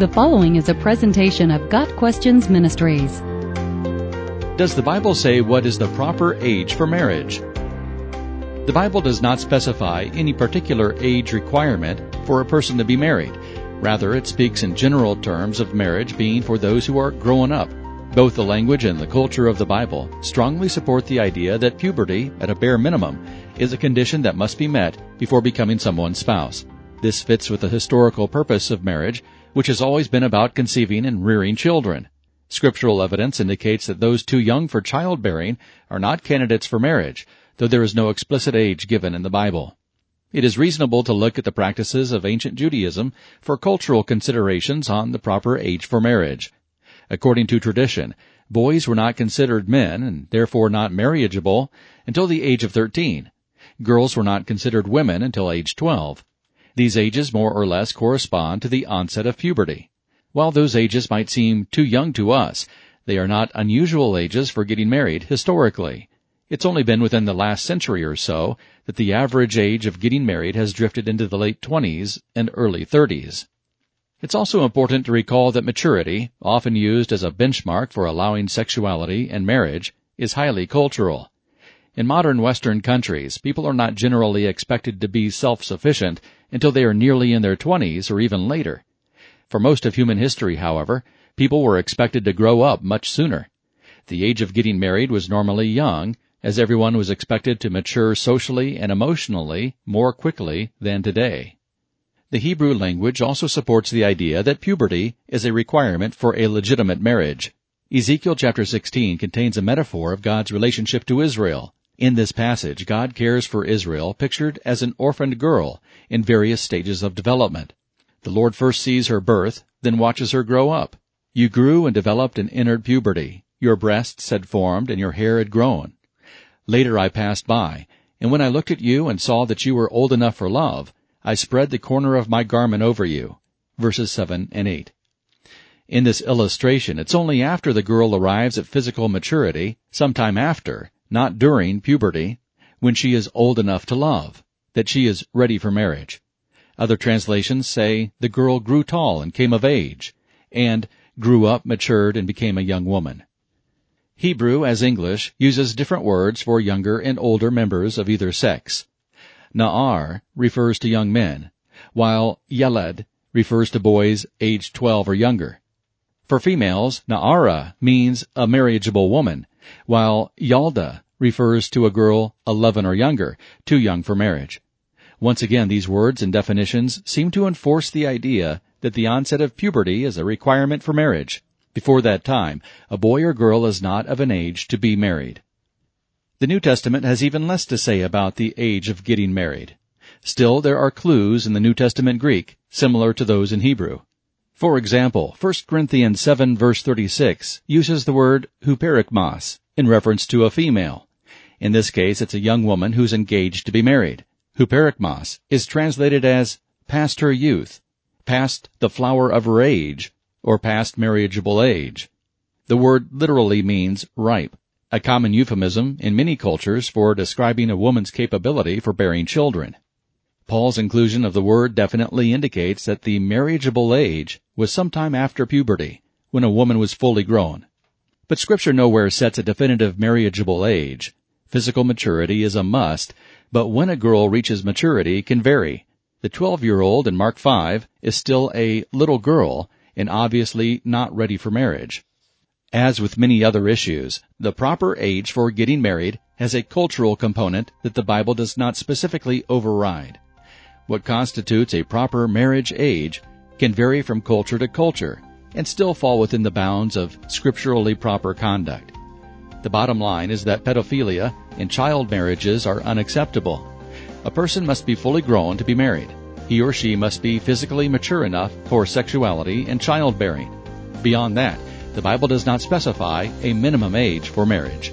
The following is a presentation of Got Questions Ministries. Does the Bible say what is the proper age for marriage? The Bible does not specify any particular age requirement for a person to be married. Rather, it speaks in general terms of marriage being for those who are growing up. Both the language and the culture of the Bible strongly support the idea that puberty, at a bare minimum, is a condition that must be met before becoming someone's spouse. This fits with the historical purpose of marriage, which has always been about conceiving and rearing children. Scriptural evidence indicates that those too young for childbearing are not candidates for marriage, though there is no explicit age given in the Bible. It is reasonable to look at the practices of ancient Judaism for cultural considerations on the proper age for marriage. According to tradition, boys were not considered men and therefore not marriageable until the age of 13. Girls were not considered women until age 12. These ages more or less correspond to the onset of puberty. While those ages might seem too young to us, they are not unusual ages for getting married historically. It's only been within the last century or so that the average age of getting married has drifted into the late 20s and early 30s. It's also important to recall that maturity, often used as a benchmark for allowing sexuality and marriage, is highly cultural. In modern Western countries, people are not generally expected to be self-sufficient until they are nearly in their twenties or even later. For most of human history, however, people were expected to grow up much sooner. The age of getting married was normally young, as everyone was expected to mature socially and emotionally more quickly than today. The Hebrew language also supports the idea that puberty is a requirement for a legitimate marriage. Ezekiel chapter 16 contains a metaphor of God's relationship to Israel. In this passage, God cares for Israel pictured as an orphaned girl in various stages of development. The Lord first sees her birth, then watches her grow up. You grew and developed and entered puberty. Your breasts had formed and your hair had grown. Later I passed by, and when I looked at you and saw that you were old enough for love, I spread the corner of my garment over you. Verses 7 and 8. In this illustration, it's only after the girl arrives at physical maturity, sometime after, not during puberty, when she is old enough to love, that she is ready for marriage. Other translations say the girl grew tall and came of age, and grew up, matured, and became a young woman. Hebrew, as English, uses different words for younger and older members of either sex. Na'ar refers to young men, while Yeled refers to boys aged 12 or younger. For females, Na'ara means a marriageable woman, while Yalda refers to a girl 11 or younger, too young for marriage. Once again, these words and definitions seem to enforce the idea that the onset of puberty is a requirement for marriage. Before that time, a boy or girl is not of an age to be married. The New Testament has even less to say about the age of getting married. Still, there are clues in the New Testament Greek, similar to those in Hebrew. For example, 1 Corinthians 7 verse 36 uses the word huperikmos in reference to a female. In this case, it's a young woman who's engaged to be married. Huperikmos is translated as past her youth, past the flower of her age, or past marriageable age. The word literally means ripe, a common euphemism in many cultures for describing a woman's capability for bearing children. Paul's inclusion of the word definitely indicates that the marriageable age was sometime after puberty, when a woman was fully grown. But scripture nowhere sets a definitive marriageable age. Physical maturity is a must, but when a girl reaches maturity can vary. The 12-year-old in Mark 5 is still a little girl and obviously not ready for marriage. As with many other issues, the proper age for getting married has a cultural component that the Bible does not specifically override. What constitutes a proper marriage age can vary from culture to culture and still fall within the bounds of scripturally proper conduct. The bottom line is that pedophilia and child marriages are unacceptable. A person must be fully grown to be married. He or she must be physically mature enough for sexuality and childbearing. Beyond that, the Bible does not specify a minimum age for marriage.